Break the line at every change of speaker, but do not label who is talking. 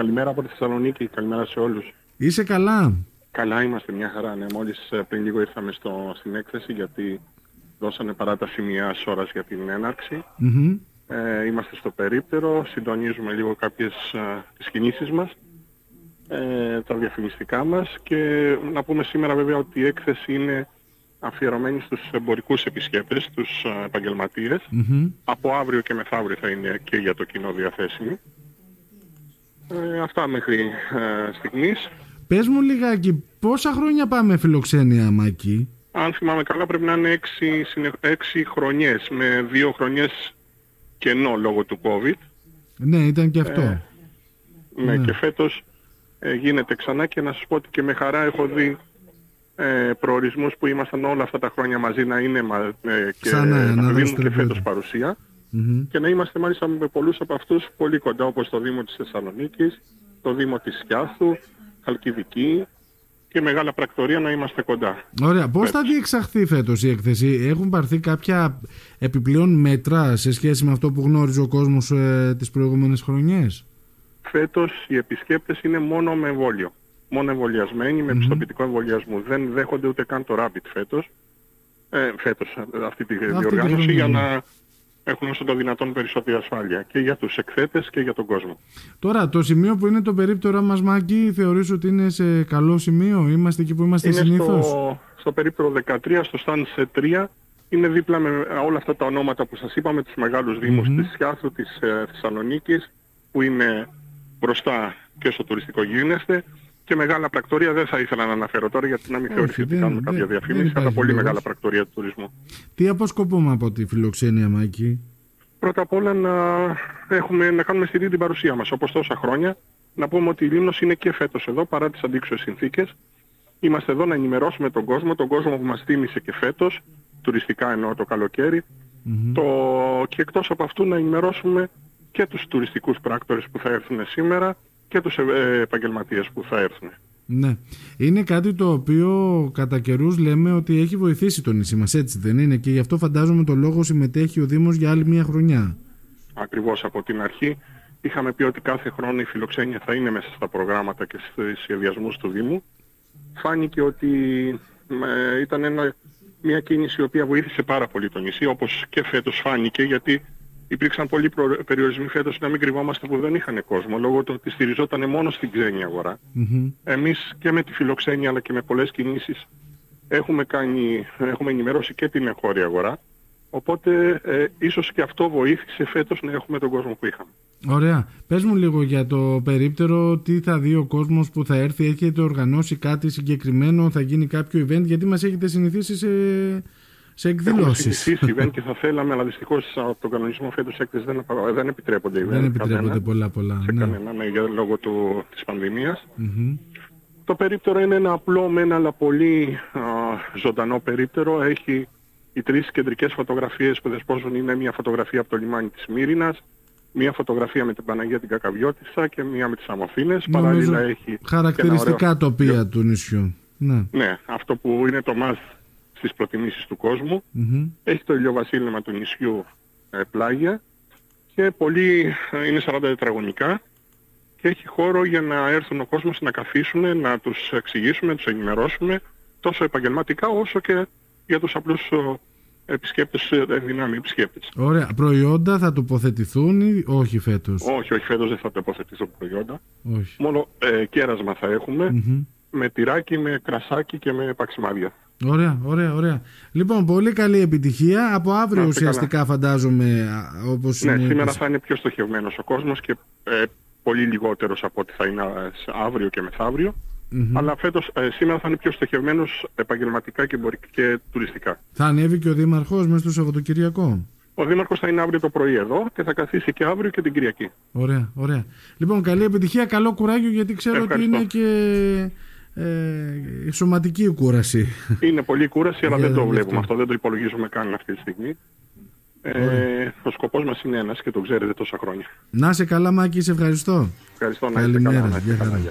Καλημέρα από τη Θεσσαλονίκη. Καλημέρα σε όλους.
Είσαι καλά;
Καλά είμαστε, μια χαρά. Ναι, μόλις ε, πριν λίγο ήρθαμε στο, στην έκθεση γιατί δώσανε παράταση μιας ώρας για την έναρξη.
Μμμ.
Ε, είμαστε στο περίπτερο, συντονίζουμε λίγο κάποιες ε, τις κινήσεις μας, ε, τα διαφημιστικά μας και να πούμε σήμερα βέβαια ότι η έκθεση είναι αφιερωμένη στους εμπορικούς επισκέπτες, τους ε, επαγγελματίες.
Μμμ.
Από αύριο και μεθαύριο θα είναι και για το κοινό διαθέσιμη. Ε, αυτά μέχρι ε, στιγμής.
Πες μου λιγάκι, πόσα χρόνια πάμε φιλοξένια, Μάκη;
Αν θυμάμαι καλά πρέπει να είναι έξι, συνε- έξι χρονιές με δύο χρονιές κενό λόγω του COVID.
Ναι, ήταν και αυτό.
Ε, Ναι,
Ναι.
και φέτος ε, γίνεται ξανά και να σας πω ότι και με χαρά έχω δει ε, προορισμούς που ήμασταν όλα αυτά τα χρόνια μαζί να είναι μα, ε, και
Ξανά, να
να
δώσετε
δίνουν και
ρεπέδι.
φέτος παρουσία
Μμμ.
και να είμαστε μάλιστα με πολλούς από αυτούς πολύ κοντά όπως το Δήμο της Θεσσαλονίκης, το Δήμο της Σκιάθου, Χαλκιδική και μεγάλα πρακτορία να είμαστε κοντά.
Ωραία. Πώς θα διεξαχθεί φέτος η έκθεση, έχουν πάρθει κάποια επιπλέον μέτρα σε σχέση με αυτό που γνώριζε ο κόσμος ε, τις προηγούμενες χρονιές;
Φέτος οι επισκέπτες είναι μόνο με εμβόλιο. Μόνο εμβολιασμένοι, με πιστοποιητικό εμβολιασμού. Δεν δέχονται ούτε καν το Rabbit φέτος. Ε, φέτος ε, αυτή τη διοργάνωση
χρονιά,
για
ναι.
να έχουν όσο το δυνατόν περισσότερη ασφάλεια. Και για τους εκθέτες και για τον κόσμο.
Τώρα, το σημείο που είναι το περίπτωρα μας, Μάκη, θεωρείς ότι είναι σε καλό σημείο, είμαστε εκεί που είμαστε
είναι
συνήθως;
στο, στο περίπτερο 13, στο stand σε 3. Είναι δίπλα με όλα αυτά τα ονόματα που σας είπαμε, τους μεγάλους δήμους
Μμμ.
της Σιάθου, της ε, Θεσσαλονίκης, που είναι μπροστά και στο τουριστικό γίνεστε. Και μεγάλα πρακτορία δεν θα ήθελα να αναφέρω τώρα γιατί να μην
Όχι,
θεωρηθεί ότι
δεν-
κάνουμε
δεν-
κάποια
δεν
διαφήμιση, αλλά
υπάρχει
πολύ
λόγος.
μεγάλα πρακτορία του τουρισμού.
Τι αποσκοπούμε από τη φιλοξένεια, Μάκη;
Πρώτα απ' όλα να, έχουμε, να κάνουμε στηρή την παρουσία μας, όπως τόσα χρόνια. Να πούμε ότι η Λίμνος είναι και φέτος εδώ, παρά τις αντίξωες συνθήκες. Είμαστε εδώ να ενημερώσουμε τον κόσμο, τον κόσμο που μας τίμησε και φέτος, τουριστικά εννοώ το καλοκαίρι.
Μμμ.
Το... Και εκτός από αυτού να ενημερώσουμε και τους τουριστικούς πράκτορες που θα έρθουν σήμερα και τους ε, επαγγελματίες που θα έρθουν.
Ναι. Είναι κάτι το οποίο κατά καιρούς λέμε ότι έχει βοηθήσει το νησί μας, έτσι δεν είναι; Και γι' αυτό φαντάζομαι το λόγο συμμετέχει ο Δήμος για άλλη μια χρονιά.
Ακριβώς από την αρχή είχαμε πει ότι κάθε χρόνο η φιλοξένεια θα είναι μέσα στα προγράμματα και στους σχεδιασμούς του Δήμου. Φάνηκε ότι ε, ήταν ένα, μια κίνηση η οποία βοήθησε πάρα πολύ το νησί, όπως και φέτος φάνηκε, γιατί υπήρξαν πολλοί προ- περιορισμοί φέτος να μην κρυβόμαστε που δεν είχαν κόσμο, λόγω του ότι στηριζόταν μόνο στην ξένη αγορά.
Μμμ.
Εμείς και με τη φιλοξένεια αλλά και με πολλές κινήσεις έχουμε, κάνει, έχουμε ενημερώσει και την εγχώρια αγορά. Οπότε ε, ίσως και αυτό βοήθησε φέτος να έχουμε τον κόσμο που είχαμε.
Ωραία. Πες μου λίγο για το περίπτερο, τι θα δει ο κόσμος που θα έρθει, έχετε οργανώσει κάτι συγκεκριμένο, θα γίνει κάποιο event, γιατί μας έχετε συνηθίσει σε, σε
Έχουμε
εκδηλώσεις.
συζητήσει event και θα θέλαμε, αλλά δυστυχώς από τον κανονισμό φέτος έκθεση δεν, απα- δεν επιτρέπονται event.
Δεν επιτρέπονται
κανένα,
πολλά πολλά.
σε
Ναι.
κανένα, ναι, για λόγω του, της πανδημίας.
Μμμ.
Το περίπτερο είναι ένα απλό μεν αλλά πολύ α, ζωντανό περίπτερο. Έχει οι τρεις κεντρικές φωτογραφίες που δεσπόζουν είναι μια φωτογραφία από το λιμάνι της Μύρινας, μια φωτογραφία με την Παναγία την Κακαβιώτισσα και μια με τις Αμοθήνες.
Νομίζω
Παράλληλα έχει και ένα
Χαρακτηριστικά
ωραίο-
τοπία του νησιού. Ναι.
Ναι, αυτό που είναι το μας στις προτιμήσεις του κόσμου.
Μμμ.
Έχει το ηλιοβασίλεμα του νησιού ε, πλάγια και πολύ, ε, είναι 40 τετραγωνικά και έχει χώρο για να έρθουν ο κόσμος να καθίσουν, να τους εξηγήσουμε, να τους ενημερώσουμε τόσο επαγγελματικά όσο και για τους απλούς ε, επισκέπτες, ε, δυνάμει επισκέπτες.
Ωραία. Προϊόντα θα τοποθετηθούν ή όχι φέτος;
Όχι, όχι, φέτος δεν θα τοποθετήσω προϊόντα.
Όχι.
Μόνο ε, κέρασμα θα έχουμε
Μμμ.
με τυράκι, με κρασάκι και με παξιμάδια.
Ωραία, ωραία, ωραία. Λοιπόν, πολύ καλή επιτυχία. Από αύριο
Να είστε
ουσιαστικά φαντάζομαι α, όπως
Ναι,
μου
σήμερα
είπες.
θα είναι πιο στοχευμένος ο κόσμος και ε, πολύ λιγότερος από ό,τι θα είναι ε, σε αύριο και μεθαύριο.
Μμμ.
Αλλά φέτος, ε, σήμερα θα είναι πιο στοχευμένος επαγγελματικά και, εμπορικ- και τουριστικά.
Θα ανέβει και ο Δήμαρχος μέσα στο Σαββατοκυριακό;
Ο Δήμαρχος θα είναι αύριο το πρωί εδώ και θα καθίσει και αύριο και την Κυριακή.
Ωραία, ωραία. Λοιπόν, καλή επιτυχία, καλό κουράγιο γιατί ξέρω ότι
Ευχαριστώ.
είναι και ε, σωματική η κούραση.
Είναι πολύ κούραση, αλλά
Για
δεν το
γι'
βλέπουμε
αυτό.
αυτό, δεν το υπολογίζουμε καν αυτή τη στιγμή. Ε, ο σκοπός μας είναι ένας και το ξέρετε τόσα χρόνια.
Να σε καλά Μάκη, σε ευχαριστώ.
Ευχαριστώ να είστε
Καλημέρα,
καλά. να είστε
γεια
καλά.
χαρά.
Γεια.